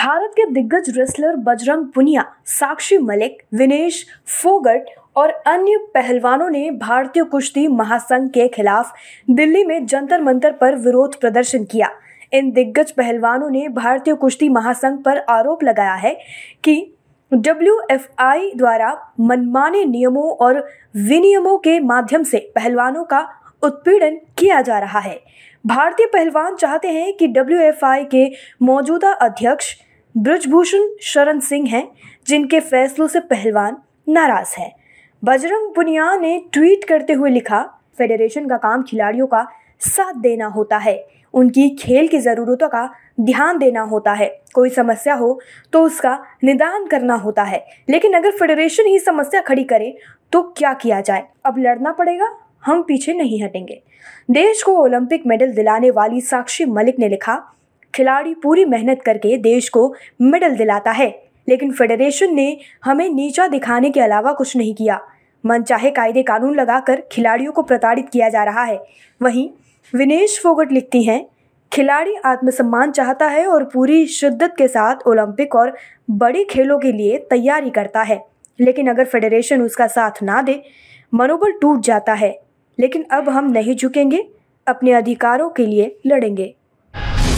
Bharat के दिग्गज wrestler Bajrang Punia, Sakshi Malik, Vinesh Phogat और अन्य पहलवानों ने भारतीय कुश्ती महासंघ के खिलाफ दिल्ली में जंतर मंतर पर विरोध प्रदर्शन किया। इन दिग्गज पहलवानों ने भारतीय कुश्ती महासंघ पर आरोप लगाया है कि डब्ल्यूएफआई द्वारा मनमाने नियमों और विनियमों के माध्यम से पहलवानों का उत्पीड़न किया जा रहा है। भारतीय पहलवान चाहते हैं कि डब्ल्यूएफआई के मौजूदा अध्यक्ष ब्रजभूषण शरण सिंह हैं, जिनके फैसलों से पहलवान नाराज़ हैं। बजरंग पुनिया ने ट्वीट करते हुए लिखा, फेडरेशन का काम खिलाड़ियों का साथ देना होता है। उनकी खेल की ज़रूरतों का ध्यान देना होता है। कोई समस्या हो तो उसका निदान करना होता है। लेकिन अगर फेडरेशन ही समस्या खड़ी करे तो क्या किया जाए? अब लड़ना पड़ेगा, हम पीछे नहीं हटेंगे। देश को ओलंपिक मेडल दिलाने वाली साक्षी मलिक ने लिखा खिलाड़ी पूरी मेहनत करके देश को मेडल दिलाता है। लेकिन फेडरेशन ने हमें नीचा दिखाने के अलावा कुछ नहीं किया। मन चाहे कायदे कानून लगाकर खिलाड़ियों को प्रताड़ित किया जा रहा है। वहीं विनेश फोगट लिखती हैं, खिलाड़ी आत्मसम्मान चाहता है और पूरी शिद्दत के साथ ओलंपिक और बड़े खेलों के लिए तैयारी करता है। लेकिन अगर फेडरेशन उसका साथ ना दे, मनोबल टूट जाता है। लेकिन अब हम नहीं झुकेंगे, अपने अधिकारों के लिए लड़ेंगे।